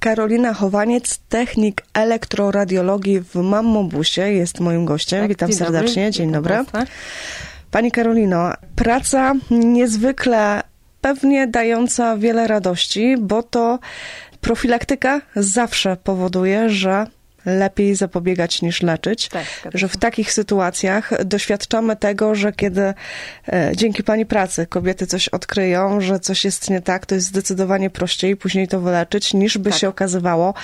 Karolina Chowaniec, technik elektroradiologii w Mammobusie jest moim gościem. Tak, Witam dzień serdecznie, dobry. dzień dobry. Pani Karolino, praca niezwykle pewnie dająca wiele radości, bo to profilaktyka zawsze powoduje, że lepiej zapobiegać niż leczyć. Tak, że w takich sytuacjach doświadczamy tego, że kiedy e, dzięki pani pracy kobiety coś odkryją, że coś jest nie tak, to jest zdecydowanie prościej później to wyleczyć, niż by Tak. się okazywało,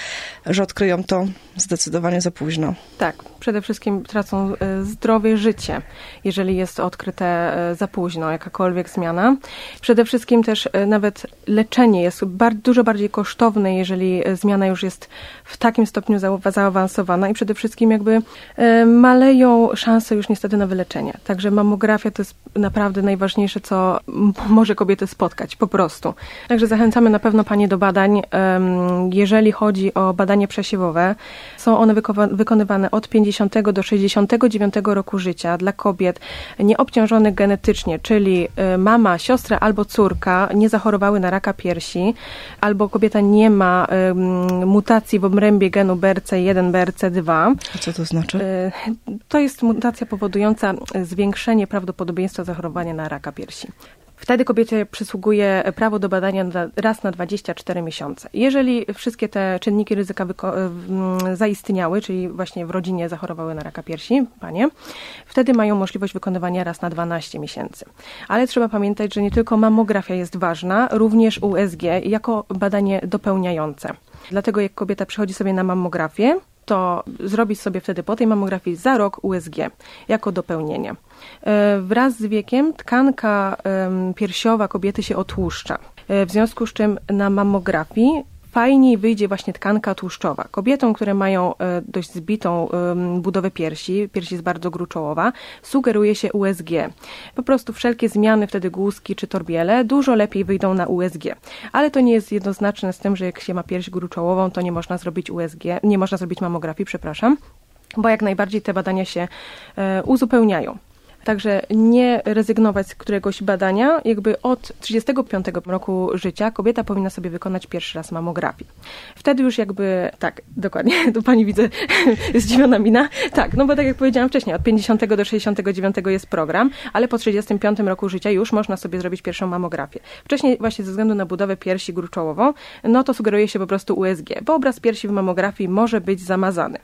że odkryją to zdecydowanie za późno. Tak, przede wszystkim tracą e, zdrowie, życie, jeżeli jest odkryte e, za późno, jakakolwiek zmiana. Przede wszystkim też e, nawet leczenie jest dużo bardziej kosztowne, jeżeli zmiana już jest w takim stopniu zaawansowana i przede wszystkim jakby maleją szanse już niestety na wyleczenie. Także mamografia to jest naprawdę najważniejsze, co może kobiety spotkać, po prostu. Także zachęcamy na pewno Panie do badań. Jeżeli chodzi o badanie przesiewowe, są one wykonywane od 50 do 69 roku życia dla kobiet nieobciążonych genetycznie, czyli y, mama, siostra albo córka nie zachorowały na raka piersi, albo kobieta nie ma mutacji w obrębie genu BRCA1, BRCA2. A co to znaczy? Y, To jest mutacja powodująca zwiększenie prawdopodobieństwa zachorowania na raka piersi. Wtedy kobiecie przysługuje prawo do badania raz na 24 miesiące. Jeżeli wszystkie te czynniki ryzyka mm, zaistniały, czyli właśnie w rodzinie zachorowały na raka piersi, panie, wtedy mają możliwość wykonywania raz na 12 miesięcy. Ale trzeba pamiętać, że nie tylko mammografia jest ważna, również USG jako badanie dopełniające. Dlatego jak kobieta przychodzi sobie na mammografię, to zrobi sobie wtedy po tej mammografii za rok USG jako dopełnienie. E, Wraz z wiekiem tkanka piersiowa kobiety się otłuszcza. E, W związku z czym na mammografii fajniej wyjdzie właśnie tkanka tłuszczowa. Kobietom, które mają e, dość zbitą budowę piersi, pierś jest bardzo gruczołowa, sugeruje się USG. Po prostu wszelkie zmiany wtedy głuski czy torbiele dużo lepiej wyjdą na USG. Ale to nie jest jednoznaczne z tym, że jak się ma pierś gruczołową, to nie można zrobić USG, nie można zrobić mammografii, przepraszam, bo jak najbardziej te badania się e, uzupełniają. Także nie rezygnować z któregoś badania. Jakby od 35 roku życia kobieta powinna sobie wykonać pierwszy raz mammografię. Wtedy już jakby, tak, dokładnie, tu pani widzę zdziwiona mina. Tak, no bo tak jak powiedziałam wcześniej, od 50 do 69 jest program, ale po 35 roku życia już można sobie zrobić pierwszą mammografię. Wcześniej właśnie ze względu na budowę piersi gruczołową, no to sugeruje się po prostu USG, bo obraz piersi w mammografii może być zamazany.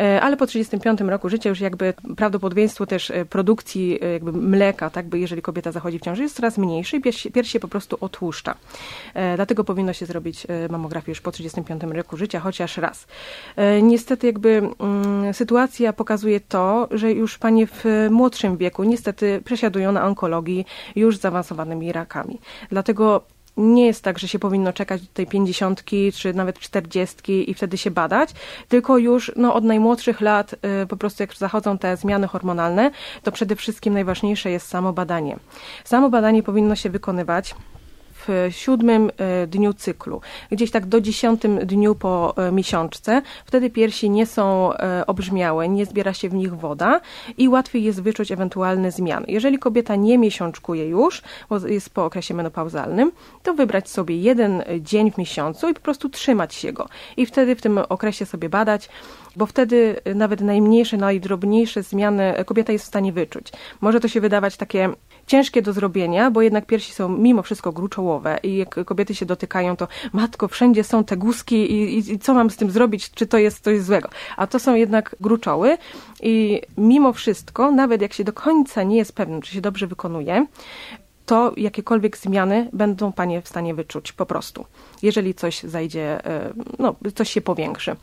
E, ale po 35 roku życia już jakby prawdopodobieństwo też e, produkcji e, jakby mleka, tak, by jeżeli kobieta zachodzi w ciąży jest coraz mniejszy i pierś, pierś się po prostu otłuszcza. Dlatego powinno się zrobić mammografię już po 35 roku życia, chociaż raz. Niestety jakby mm, sytuacja pokazuje to, że już panie w młodszym wieku niestety przesiadują na onkologii już zaawansowanymi rakami. Dlatego nie jest tak, że się powinno czekać do tej pięćdziesiątki czy nawet czterdziestki i wtedy się badać, tylko już no, od najmłodszych lat y, po prostu jak zachodzą te zmiany hormonalne, to przede wszystkim najważniejsze jest samo badanie. Samo badanie powinno się wykonywać w siódmym e, dniu cyklu, gdzieś tak do dziesiątym dniu po e, miesiączce. Wtedy piersi nie są e, obrzmiałe, nie zbiera się w nich woda i łatwiej jest wyczuć ewentualne zmiany. Jeżeli kobieta nie miesiączkuje już, bo jest po okresie menopauzalnym, to wybrać sobie jeden dzień w miesiącu i po prostu trzymać się go. I wtedy w tym okresie sobie badać, bo wtedy nawet najmniejsze, najdrobniejsze zmiany kobieta jest w stanie wyczuć. Może to się wydawać takie ciężkie do zrobienia, bo jednak piersi są mimo wszystko gruczołowe i jak kobiety się dotykają, to matko, wszędzie są te guzki i, i, i co mam z tym zrobić, czy to jest coś złego. A to są jednak gruczoły i mimo wszystko, nawet jak się do końca nie jest pewnym, czy się dobrze wykonuje, to jakiekolwiek zmiany będą panie w stanie wyczuć po prostu, jeżeli coś zajdzie, e, no, coś się powiększy.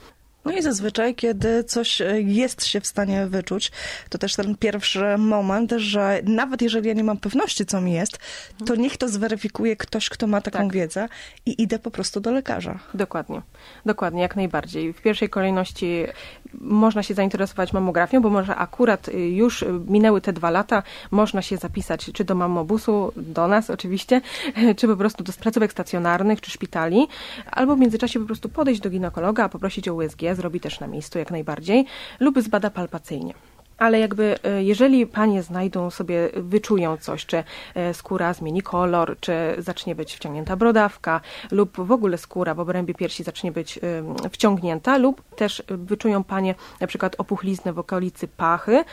No i zazwyczaj, kiedy coś e, jest się w stanie wyczuć, to też ten pierwszy moment, że nawet jeżeli ja nie mam pewności, co mi jest, to niech to zweryfikuje ktoś, kto ma taką Tak. wiedzę i idę po prostu do lekarza. Dokładnie, dokładnie, jak najbardziej. W pierwszej kolejności można się zainteresować mammografią, bo może akurat y, już minęły te dwa lata, można się zapisać czy do mammobusu, do nas oczywiście, czy po prostu do placówek stacjonarnych, czy szpitali, albo w międzyczasie po prostu podejść do ginekologa, poprosić o USG, zrobi też na miejscu jak najbardziej, lub zbada palpacyjnie. ale jakby e, jeżeli panie znajdą sobie, wyczują coś, czy e, skóra zmieni kolor, czy zacznie być wciągnięta brodawka, lub w ogóle skóra w obrębie piersi zacznie być wciągnięta, lub też wyczują panie na przykład opuchlizny w okolicy pachy,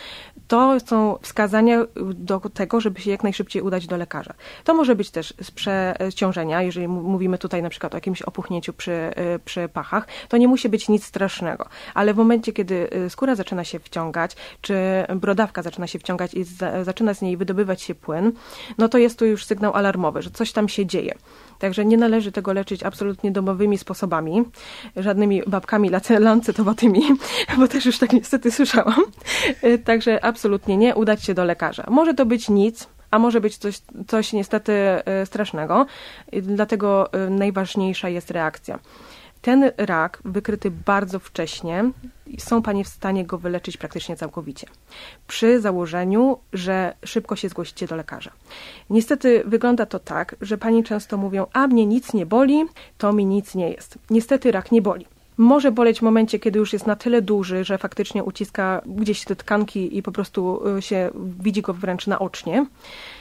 to są wskazania do tego, żeby się jak najszybciej udać do lekarza. To może być też z przeciążenia, jeżeli mówimy tutaj na przykład o jakimś opuchnięciu przy, e, przy pachach, to nie musi być nic strasznego, ale w momencie, kiedy skóra zaczyna się wciągać, czy brodawka zaczyna się wciągać i zaczyna z niej wydobywać się płyn, no to jest to już sygnał alarmowy, że coś tam się dzieje. Także nie należy tego leczyć absolutnie domowymi sposobami, żadnymi babkami lancetowatymi, bo też już tak niestety słyszałam. Także absolutnie nie, udać się do lekarza. Może to być nic, a może być coś, coś niestety e, strasznego, dlatego e, najważniejsza jest reakcja. Ten rak wykryty bardzo wcześnie, są Panie w stanie go wyleczyć praktycznie całkowicie. Przy założeniu, że szybko się zgłosicie do lekarza. Niestety wygląda to tak, że Pani często mówią, a mnie nic nie boli, to mi nic nie jest. Niestety rak nie boli. Może boleć w momencie, kiedy już jest na tyle duży, że faktycznie uciska gdzieś te tkanki i po prostu y, się widzi go wręcz naocznie,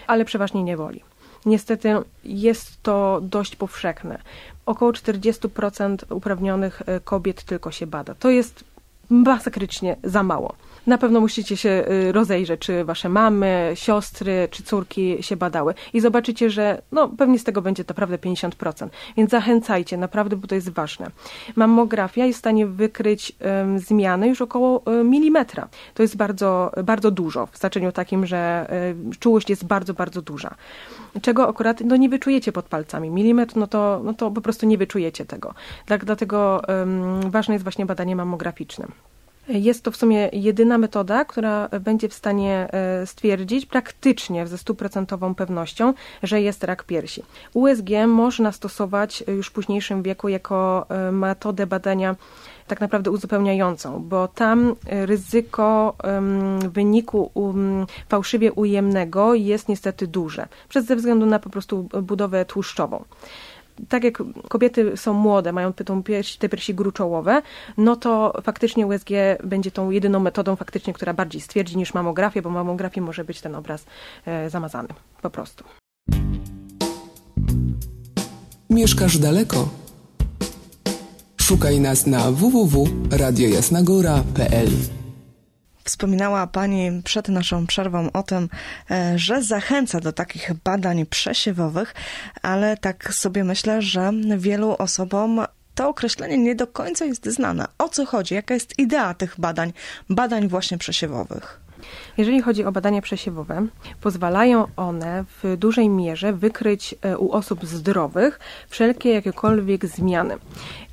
ale przeważnie nie boli. Niestety jest to dość powszechne. Około 40% uprawnionych y, kobiet tylko się bada. To jest masakrycznie za mało na pewno musicie się y, rozejrzeć, czy wasze mamy, siostry, czy córki się badały i zobaczycie, że no, pewnie z tego będzie naprawdę 50%. Więc zachęcajcie, naprawdę, bo to jest ważne. Mammografia jest w stanie wykryć um, zmiany już około um, milimetra. To jest bardzo, bardzo dużo, w znaczeniu takim, że um, czułość jest bardzo, bardzo duża. Czego akurat no, nie wyczujecie pod palcami. Milimetr, no to, no to po prostu nie wyczujecie tego. Dlatego ważne jest właśnie badanie mammograficzne. Jest to w sumie jedyna metoda, która będzie w stanie e, stwierdzić praktycznie ze stuprocentową pewnością, że jest rak piersi. USG można stosować już w późniejszym wieku jako e, metodę badania tak naprawdę uzupełniającą, bo tam ryzyko wyniku fałszywie ujemnego jest niestety duże, przez ze względu na po prostu budowę tłuszczową tak jak kobiety są młode, mają tą piersi, te piersi gruczołowe, no to faktycznie USG będzie tą jedyną metodą faktycznie, która bardziej stwierdzi niż mamografię, bo mamografii może być ten obraz e, zamazany po prostu. Mieszkasz daleko? Szukaj nas na www.radiojasnagora.pl Wspominała Pani przed naszą przerwą o tym, e, że zachęca do takich badań przesiewowych, ale tak sobie myślę, że wielu osobom to określenie nie do końca jest znane. O co chodzi? Jaka jest idea tych badań, badań właśnie przesiewowych? Jeżeli chodzi o badania przesiewowe, pozwalają one w dużej mierze wykryć e, u osób zdrowych wszelkie jakiekolwiek zmiany.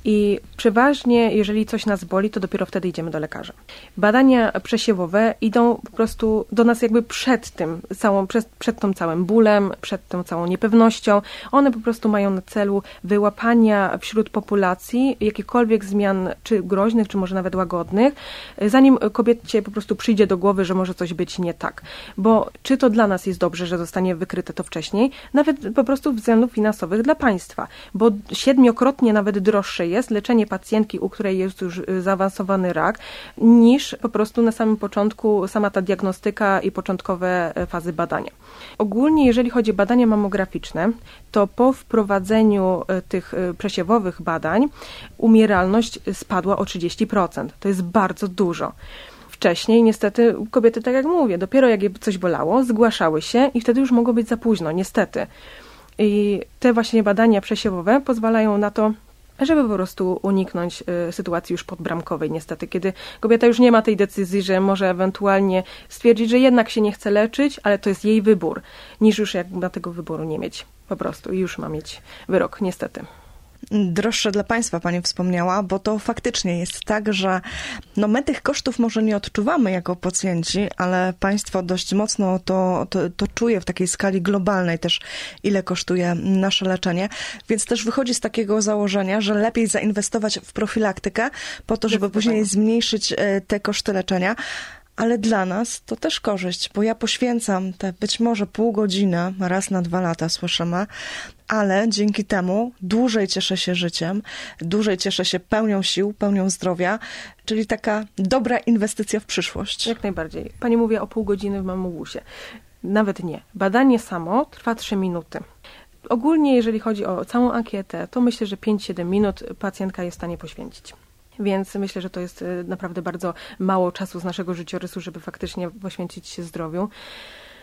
I przeważnie, jeżeli coś nas boli, to dopiero wtedy idziemy do lekarza. Badania przesiewowe idą po prostu do nas jakby przed tym, całą, przed, przed tą całym bólem, przed tą całą niepewnością. One po prostu mają na celu wyłapania wśród populacji jakichkolwiek zmian, czy groźnych, czy może nawet łagodnych, zanim kobiecie po prostu przyjdzie do głowy, że może coś być nie tak. Bo czy to dla nas jest dobrze, że zostanie wykryte to wcześniej, nawet po prostu względów finansowych dla państwa, bo siedmiokrotnie nawet droższe jest leczenie pacjentki, u której jest już y, zaawansowany rak, niż po prostu na samym początku sama ta diagnostyka i początkowe e, fazy badania. Ogólnie, jeżeli chodzi o badania mammograficzne, to po wprowadzeniu e, tych przesiewowych badań umieralność spadła o 30%. To jest bardzo dużo wcześniej niestety kobiety, tak jak mówię, dopiero jak je coś bolało, zgłaszały się i wtedy już mogło być za późno, niestety. I te właśnie badania przesiewowe pozwalają na to, żeby po prostu uniknąć y, sytuacji już podbramkowej, niestety, kiedy kobieta już nie ma tej decyzji, że może ewentualnie stwierdzić, że jednak się nie chce leczyć, ale to jest jej wybór, niż już jak na tego wyboru nie mieć po prostu i już ma mieć wyrok, niestety droższe dla państwa, pani wspomniała, bo to faktycznie jest tak, że no my tych kosztów może nie odczuwamy jako pacjenci, ale państwo dość mocno to, to, to czuje w takiej skali globalnej też, ile kosztuje nasze leczenie, więc też wychodzi z takiego założenia, że lepiej zainwestować w profilaktykę po to, żeby później zmniejszyć e, te koszty leczenia. Ale dla nas to też korzyść, bo ja poświęcam te być może pół godziny raz na dwa lata, słyszymy, ale dzięki temu dłużej cieszę się życiem, dłużej cieszę się pełnią sił, pełnią zdrowia, czyli taka dobra inwestycja w przyszłość. Jak najbardziej. Pani mówi o pół godziny w mamobusie. Nawet nie. Badanie samo trwa 3 minuty. Ogólnie, jeżeli chodzi o całą ankietę, to myślę, że 5-7 minut pacjentka jest w stanie poświęcić. Więc myślę, że to jest y, naprawdę bardzo mało czasu z naszego życiorysu, żeby faktycznie poświęcić się zdrowiu.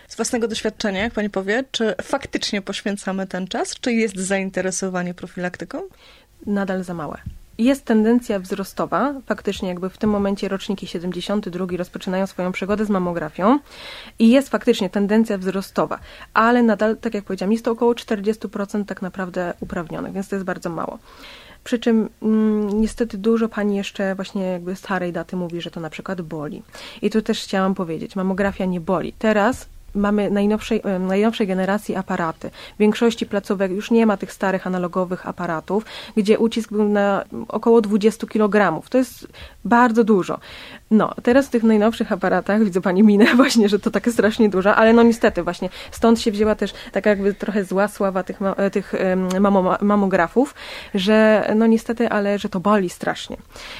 Z własnego doświadczenia, jak pani powie, czy faktycznie poświęcamy ten czas? Czy jest zainteresowanie profilaktyką? Nadal za małe. Jest tendencja wzrostowa, faktycznie jakby w tym momencie roczniki 72 rozpoczynają swoją przygodę z mamografią i jest faktycznie tendencja wzrostowa, ale nadal, tak jak powiedziałam, jest to około 40% tak naprawdę uprawnionych, więc to jest bardzo mało. Przy czym mm, niestety dużo pani jeszcze właśnie jakby starej daty mówi, że to na przykład boli. I tu też chciałam powiedzieć, mamografia nie boli. Teraz mamy najnowszej, najnowszej generacji aparaty. W większości placówek już nie ma tych starych analogowych aparatów, gdzie ucisk był na około 20 kg. To jest bardzo dużo. No, teraz w tych najnowszych aparatach, widzę pani minę właśnie, że to takie strasznie dużo, ale no niestety właśnie stąd się wzięła też taka jakby trochę zła sława tych, e, tych mamo, mamografów, że no niestety, ale że to boli strasznie.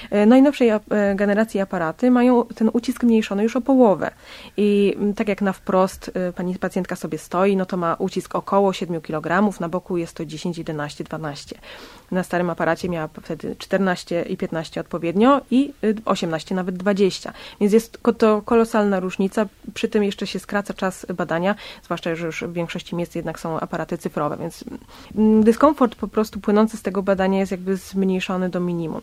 E, najnowszej e, generacji aparaty mają ten ucisk mniejszony już o połowę i tak jak na wprost pani pacjentka sobie stoi, no to ma ucisk około 7 kg, na boku jest to 10, 11, 12. Na starym aparacie miała wtedy 14 i 15 odpowiednio i 18, nawet 20. Więc jest to kolosalna różnica. Przy tym jeszcze się skraca czas badania, zwłaszcza, że już w większości miejsc jednak są aparaty cyfrowe, więc mm, dyskomfort po prostu płynący z tego badania jest jakby zmniejszony do minimum.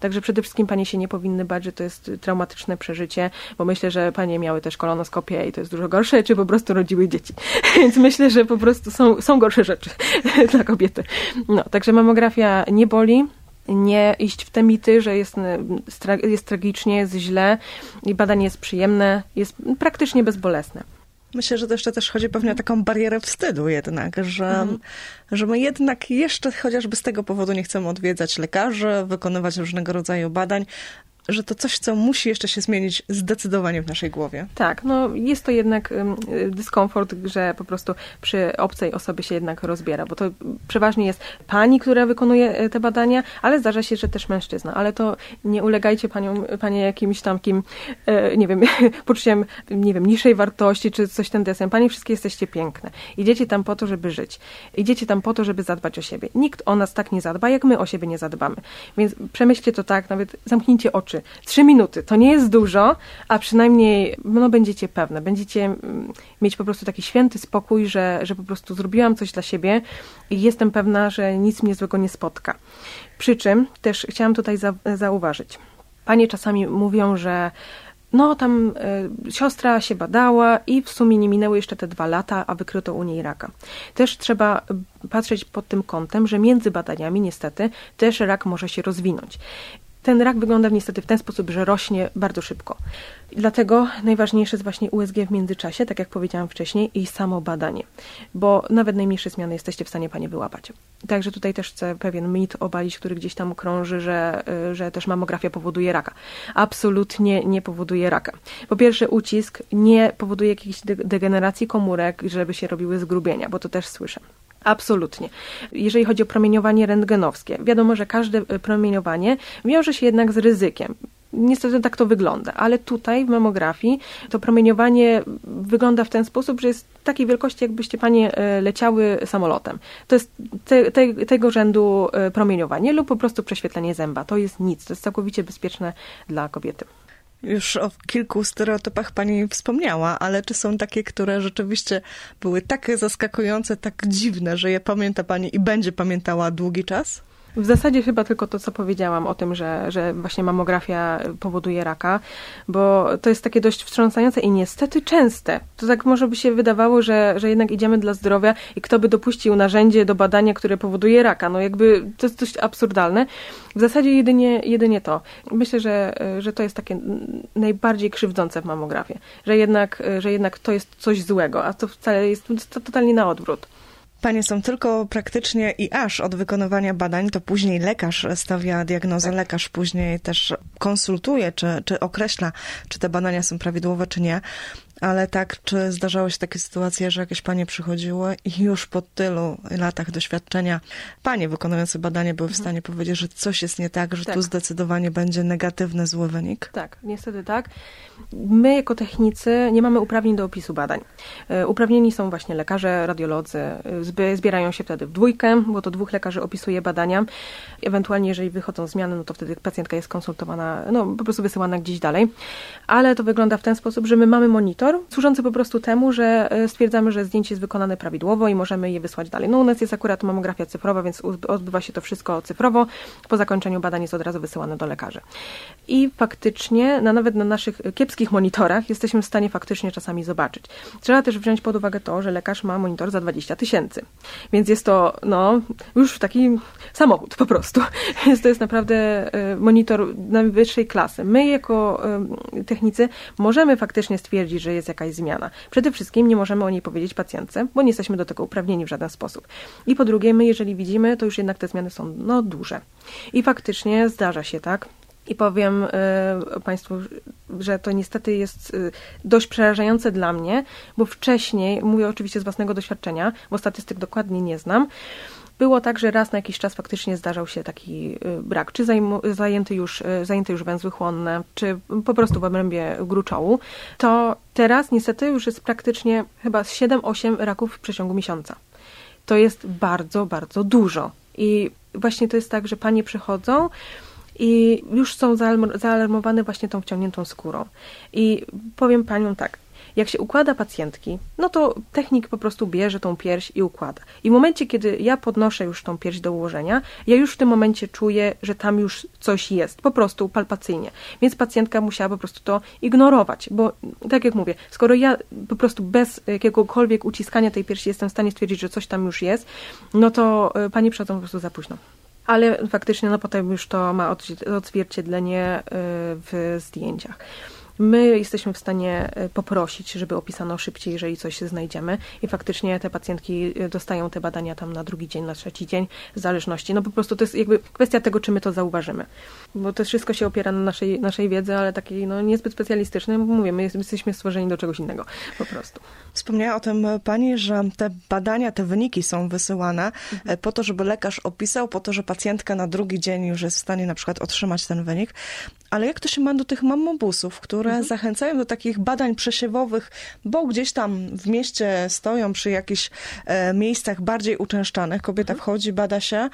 Także przede wszystkim panie się nie powinny bać, że to jest traumatyczne przeżycie, bo myślę, że panie miały też kolonoskopię i to jest dużo gorsze, czy po prostu rodziły dzieci. Więc myślę, że po prostu są, są gorsze rzeczy dla kobiety. No, także mamografia nie boli, nie iść w te mity, że jest, jest tragicznie, jest źle i badanie jest przyjemne, jest praktycznie bezbolesne. Myślę, że to jeszcze też chodzi pewnie o taką barierę wstydu jednak, że, mhm. że my jednak jeszcze chociażby z tego powodu nie chcemy odwiedzać lekarzy, wykonywać różnego rodzaju badań, że to coś, co musi jeszcze się zmienić zdecydowanie w naszej głowie. Tak, no jest to jednak dyskomfort, że po prostu przy obcej osobie się jednak rozbiera, bo to przeważnie jest pani, która wykonuje e, te badania, ale zdarza się, że też mężczyzna, ale to nie ulegajcie panią, panie jakimś tamkim, e, nie wiem, poczuciem, nie wiem, niższej wartości, czy coś ten desem. Pani wszystkie jesteście piękne. Idziecie tam po to, żeby żyć. Idziecie tam po to, żeby zadbać o siebie. Nikt o nas tak nie zadba, jak my o siebie nie zadbamy. Więc przemyślcie to tak, nawet zamknijcie oczy, Trzy minuty to nie jest dużo, a przynajmniej no, będziecie pewne, będziecie mm, mieć po prostu taki święty spokój, że, że po prostu zrobiłam coś dla siebie i jestem pewna, że nic mnie złego nie spotka. Przy czym też chciałam tutaj za, zauważyć. Panie czasami mówią, że no tam y, siostra się badała i w sumie nie minęły jeszcze te dwa lata, a wykryto u niej raka. Też trzeba patrzeć pod tym kątem, że między badaniami niestety też rak może się rozwinąć ten rak wygląda niestety w ten sposób, że rośnie bardzo szybko. Dlatego najważniejsze jest właśnie USG w międzyczasie, tak jak powiedziałam wcześniej, i samo badanie, bo nawet najmniejsze zmiany jesteście w stanie Panie wyłapać. Także tutaj też chcę pewien mit obalić, który gdzieś tam krąży, że, y, że też mamografia powoduje raka. Absolutnie nie powoduje raka. Po pierwsze, ucisk nie powoduje jakiejś degeneracji komórek, żeby się robiły zgrubienia, bo to też słyszę. Absolutnie. Jeżeli chodzi o promieniowanie rentgenowskie, wiadomo, że każde e, promieniowanie wiąże się jednak z ryzykiem. Niestety tak to wygląda, ale tutaj w mamografii to promieniowanie wygląda w ten sposób, że jest takiej wielkości, jakbyście panie e, leciały samolotem. To jest te, te, tego rzędu e, promieniowanie lub po prostu prześwietlenie zęba. To jest nic, to jest całkowicie bezpieczne dla kobiety. Już o kilku stereotypach pani wspomniała, ale czy są takie, które rzeczywiście były tak zaskakujące, tak dziwne, że je pamięta pani i będzie pamiętała długi czas? W zasadzie chyba tylko to, co powiedziałam o tym, że, że właśnie mamografia powoduje raka, bo to jest takie dość wstrząsające i niestety częste. To tak może by się wydawało, że, że jednak idziemy dla zdrowia i kto by dopuścił narzędzie do badania, które powoduje raka. No jakby to jest dość absurdalne. W zasadzie jedynie, jedynie to. Myślę, że, że to jest takie najbardziej krzywdzące w mamografii, że jednak, że jednak to jest coś złego, a to wcale jest to totalnie na odwrót. Panie są tylko praktycznie i aż od wykonywania badań, to później lekarz stawia diagnozę, tak. lekarz później też konsultuje, czy, czy określa, czy te badania są prawidłowe, czy nie. Ale tak, czy zdarzały się takie sytuacje, że jakieś panie przychodziły i już po tylu latach doświadczenia panie wykonujące badanie były w mhm. stanie powiedzieć, że coś jest nie tak, że tak. tu zdecydowanie będzie negatywny, zły wynik? Tak, niestety tak. My jako technicy nie mamy uprawnień do opisu badań. E, uprawnieni są właśnie lekarze, radiolodzy. E, zbierają się wtedy w dwójkę, bo to dwóch lekarzy opisuje badania. Ewentualnie, jeżeli wychodzą zmiany, no to wtedy pacjentka jest konsultowana, no po prostu wysyłana gdzieś dalej. Ale to wygląda w ten sposób, że my mamy monitor, służący po prostu temu, że e, stwierdzamy, że zdjęcie jest wykonane prawidłowo i możemy je wysłać dalej. No u nas jest akurat mamografia cyfrowa, więc odbywa się to wszystko cyfrowo. Po zakończeniu badań jest od razu wysyłane do lekarzy. I faktycznie, na, nawet na naszych kiepskich monitorach jesteśmy w stanie faktycznie czasami zobaczyć. Trzeba też wziąć pod uwagę to, że lekarz ma monitor za 20 tysięcy. Więc jest to, no, już taki samochód po prostu. Więc to jest naprawdę e, monitor najwyższej klasy. My jako technicy możemy faktycznie stwierdzić, że jest jakaś zmiana. Przede wszystkim nie możemy o niej powiedzieć pacjentce, bo nie jesteśmy do tego uprawnieni w żaden sposób. I po drugie, my jeżeli widzimy, to już jednak te zmiany są no, duże. I faktycznie zdarza się tak, i powiem y, Państwu, że to niestety jest y, dość przerażające dla mnie, bo wcześniej, mówię oczywiście z własnego doświadczenia, bo statystyk dokładnie nie znam, było tak, że raz na jakiś czas faktycznie zdarzał się taki y, brak, czy zajęty już, y, zajęte już węzły chłonne, czy po prostu w obrębie gruczołu, to teraz niestety już jest praktycznie chyba 7-8 raków w przeciągu miesiąca. To jest bardzo, bardzo dużo. I właśnie to jest tak, że panie przychodzą, i już są zaalarmowane właśnie tą wciągniętą skórą. I powiem paniom tak, jak się układa pacjentki, no to technik po prostu bierze tą pierś i układa. I w momencie, kiedy ja podnoszę już tą pierś do ułożenia, ja już w tym momencie czuję, że tam już coś jest, po prostu palpacyjnie. Więc pacjentka musiała po prostu to ignorować, bo tak jak mówię, skoro ja po prostu bez jakiegokolwiek uciskania tej piersi jestem w stanie stwierdzić, że coś tam już jest, no to e, pani przychodzą po prostu za późno ale faktycznie no potem już to ma odzwierciedlenie e, w zdjęciach. My jesteśmy w stanie e, poprosić, żeby opisano szybciej, jeżeli coś znajdziemy i faktycznie te pacjentki e, dostają te badania tam na drugi dzień, na trzeci dzień, w zależności. No po prostu to jest jakby kwestia tego, czy my to zauważymy. Bo to wszystko się opiera na naszej, naszej wiedzy, ale takiej no, niezbyt specjalistycznej, bo mówię, my jesteśmy stworzeni do czegoś innego po prostu. Wspomniała o tym Pani, że te badania, te wyniki są wysyłane mhm. Po to, żeby lekarz opisał, po to, że pacjentka na drugi dzień już jest w stanie na przykład otrzymać ten wynik. Ale jak to się ma do tych mammobusów, które mhm. zachęcają do takich badań przesiewowych, bo gdzieś tam w mieście stoją przy jakichś e, miejscach bardziej uczęszczanych, kobieta mhm. wchodzi, bada się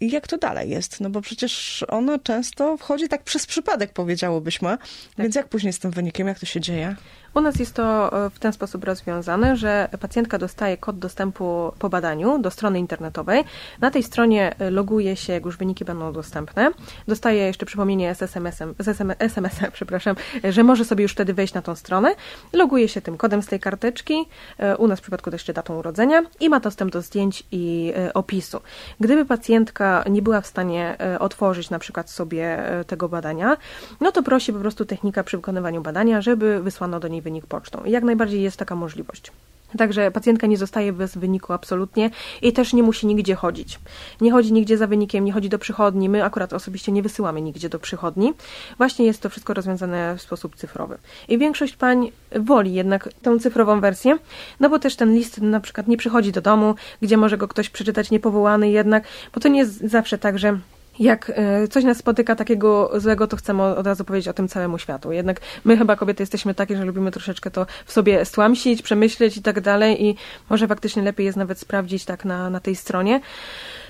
i jak to dalej jest? No bo przecież ona często wchodzi tak przez przypadek, powiedziałobyśmy. Tak. Więc jak później z tym wynikiem, jak to się dzieje? U nas jest to e, w ten sposób rozwiązane, że pacjentka dostaje kod dostępu po badaniu do strony internetowej. Na tej stronie e, loguje się, jak już wyniki będą dostępne. Dostaje jeszcze przypomnienie z SMS-em, z SMS-em, przepraszam, że może sobie już wtedy wejść na tą stronę. Loguje się tym kodem z tej karteczki, e, u nas w przypadku też jeszcze datą urodzenia i ma dostęp do zdjęć i opisu. Gdyby pacjentka nie była w stanie otworzyć na przykład sobie tego badania, no to prosi po prostu technika przy wykonywaniu badania, żeby wysłano do niej wynik pocztą. Jak najbardziej jest taka możliwość. Także pacjentka nie zostaje bez wyniku absolutnie i też nie musi nigdzie chodzić. Nie chodzi nigdzie za wynikiem, nie chodzi do przychodni. My akurat osobiście nie wysyłamy nigdzie do przychodni. Właśnie jest to wszystko rozwiązane w sposób cyfrowy. I większość pań woli jednak tą cyfrową wersję, no bo też ten list na przykład nie przychodzi do domu, gdzie może go ktoś przeczytać niepowołany jednak, bo to nie jest zawsze tak, że jak e, coś nas spotyka takiego złego, to chcemy od razu powiedzieć o tym całemu światu. Jednak my chyba kobiety jesteśmy takie, że lubimy troszeczkę to w sobie stłamsić, przemyśleć i tak dalej i może faktycznie lepiej jest nawet sprawdzić tak na, na tej stronie.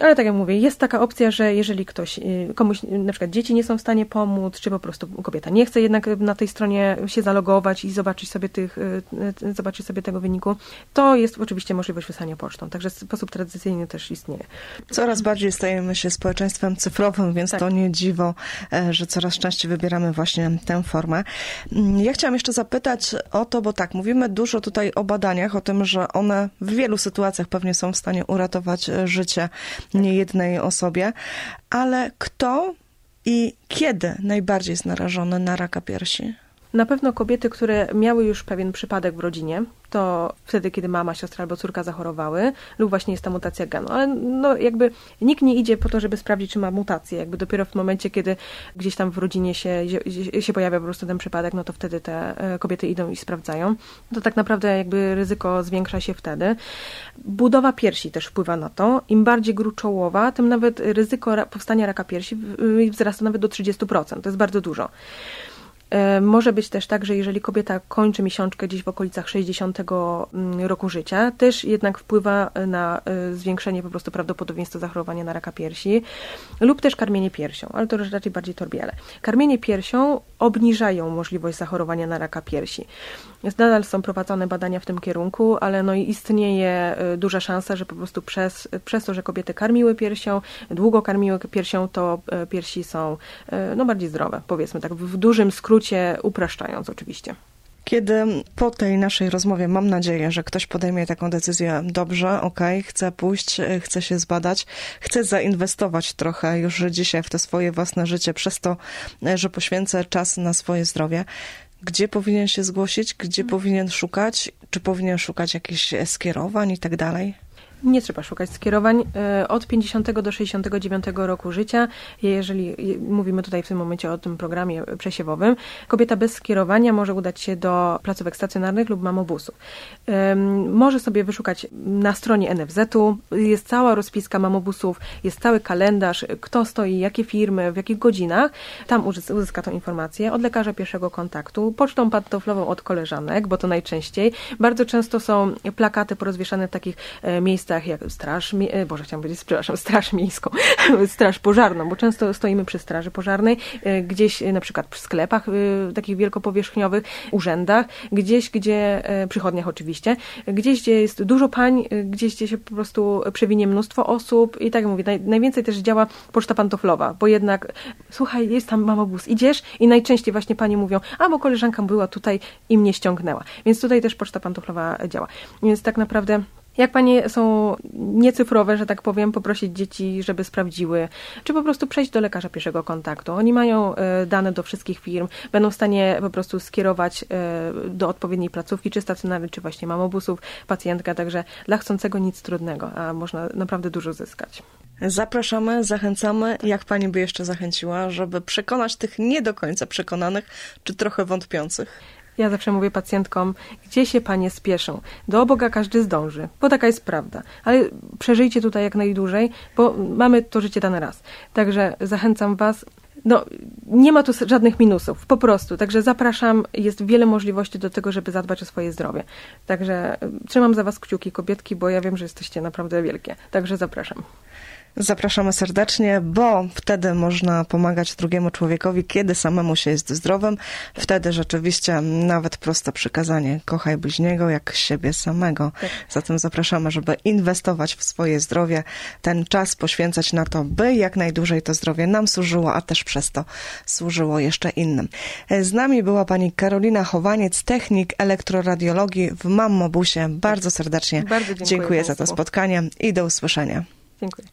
Ale tak jak mówię, jest taka opcja, że jeżeli ktoś, y, komuś na przykład dzieci nie są w stanie pomóc, czy po prostu kobieta nie chce jednak na tej stronie się zalogować i zobaczyć sobie tych, y, zobaczyć sobie tego wyniku, to jest oczywiście możliwość wysłania pocztą. Także sposób tradycyjny też istnieje. Coraz bardziej stajemy się społeczeństwem cyfrowym, więc tak. to nie dziwo, e, że coraz częściej wybieramy właśnie tę formę. Mm, ja chciałam jeszcze zapytać o to, bo tak, mówimy dużo tutaj o badaniach, o tym, że one w wielu sytuacjach pewnie są w stanie uratować e, życie niejednej osobie, ale kto i kiedy najbardziej jest narażony na raka piersi? Na pewno kobiety, które miały już pewien przypadek w rodzinie, to wtedy, kiedy mama, siostra albo córka zachorowały, lub właśnie jest ta mutacja genu. Ale no jakby nikt nie idzie po to, żeby sprawdzić, czy ma mutację. Jakby dopiero w momencie, kiedy gdzieś tam w rodzinie się, się pojawia po prostu ten przypadek, no to wtedy te e, kobiety idą i sprawdzają. To tak naprawdę jakby ryzyko zwiększa się wtedy. Budowa piersi też wpływa na to. Im bardziej gruczołowa, tym nawet ryzyko powstania raka piersi wzrasta nawet do 30%. To jest bardzo dużo. E, może być też tak, że jeżeli kobieta kończy miesiączkę gdzieś w okolicach 60 mm, roku życia, też jednak wpływa na e, zwiększenie po prostu prawdopodobieństwa zachorowania na raka piersi lub też karmienie piersią, ale to już raczej bardziej torbiele. Karmienie piersią obniżają możliwość zachorowania na raka piersi. Nadal są prowadzone badania w tym kierunku, ale no istnieje e, duża szansa, że po prostu przez, przez to, że kobiety karmiły piersią, długo karmiły piersią, to piersi są no, bardziej zdrowe, powiedzmy tak w dużym skrócie skrócie upraszczając oczywiście. Kiedy po tej naszej rozmowie mam nadzieję, że ktoś podejmie taką decyzję, dobrze, ok, chcę pójść, chcę się zbadać, chcę zainwestować trochę już dzisiaj w to swoje własne życie, przez to, że poświęcę czas na swoje zdrowie. Gdzie powinien się zgłosić, gdzie hmm. powinien szukać, czy powinien szukać jakichś skierowań i tak dalej? Nie trzeba szukać skierowań. E, od 50 do 69 roku życia, jeżeli mówimy tutaj w tym momencie o tym programie przesiewowym, kobieta bez skierowania może udać się do placówek stacjonarnych lub mamobusów. Może sobie wyszukać na stronie NFZ-u, jest cała rozpiska mamobusów, jest cały kalendarz, kto stoi, jakie firmy, w jakich godzinach. Tam uzyska tą informację od lekarza pierwszego kontaktu, pocztą pantoflową od koleżanek, bo to najczęściej. Bardzo często są plakaty porozwieszane w takich e, miejscach, miejscach jak straż, e, Boże chciałam powiedzieć, przepraszam, straż miejską, straż pożarną, bo często stoimy przy straży pożarnej, e, gdzieś e, na przykład przy sklepach takich wielkopowierzchniowych, urzędach, gdzieś, gdzie, przychodniach oczywiście, gdzieś, gdzie jest dużo pań, gdzieś, gdzie się po prostu przewinie mnóstwo osób i tak jak mówię, naj, najwięcej też działa poczta pantoflowa, bo jednak słuchaj, jest tam mamobus, idziesz i najczęściej właśnie panie mówią, a bo koleżanka była tutaj i mnie ściągnęła. Więc tutaj też poczta pantoflowa działa. Więc tak naprawdę jak panie są niecyfrowe, że tak powiem, poprosić dzieci, żeby sprawdziły, czy po prostu przejść do lekarza pierwszego kontaktu. Oni mają e, dane do wszystkich firm, będą w stanie po prostu skierować e, do odpowiedniej placówki, czy stacjonarnej, czy właśnie mamobusów, pacjentka, także dla chcącego nic trudnego, a można naprawdę dużo zyskać. Zapraszamy, zachęcamy. Jak pani by jeszcze zachęciła, żeby przekonać tych nie do końca przekonanych, czy trochę wątpiących? Ja zawsze mówię pacjentkom, gdzie się panie spieszą? Do Boga każdy zdąży, bo taka jest prawda. Ale przeżyjcie tutaj jak najdłużej, bo mamy to życie dane raz. Także zachęcam was. No, nie ma tu żadnych minusów, po prostu. Także zapraszam, jest wiele możliwości do tego, żeby zadbać o swoje zdrowie. Także y, trzymam za was kciuki, kobietki, bo ja wiem, że jesteście naprawdę wielkie. Także zapraszam. Zapraszamy serdecznie, bo wtedy można pomagać drugiemu człowiekowi, kiedy samemu się jest zdrowym. Wtedy rzeczywiście nawet proste przykazanie kochaj bliźniego jak siebie samego. Tak. Zatem zapraszamy, żeby inwestować w swoje zdrowie, ten czas poświęcać na to, by jak najdłużej to zdrowie nam służyło, a też przez to służyło jeszcze innym. Z nami była pani Karolina Chowaniec, technik elektroradiologii w Mammobusie. Bardzo serdecznie Bardzo dziękuję, dziękuję za to spotkanie i do usłyszenia. Dziękuję.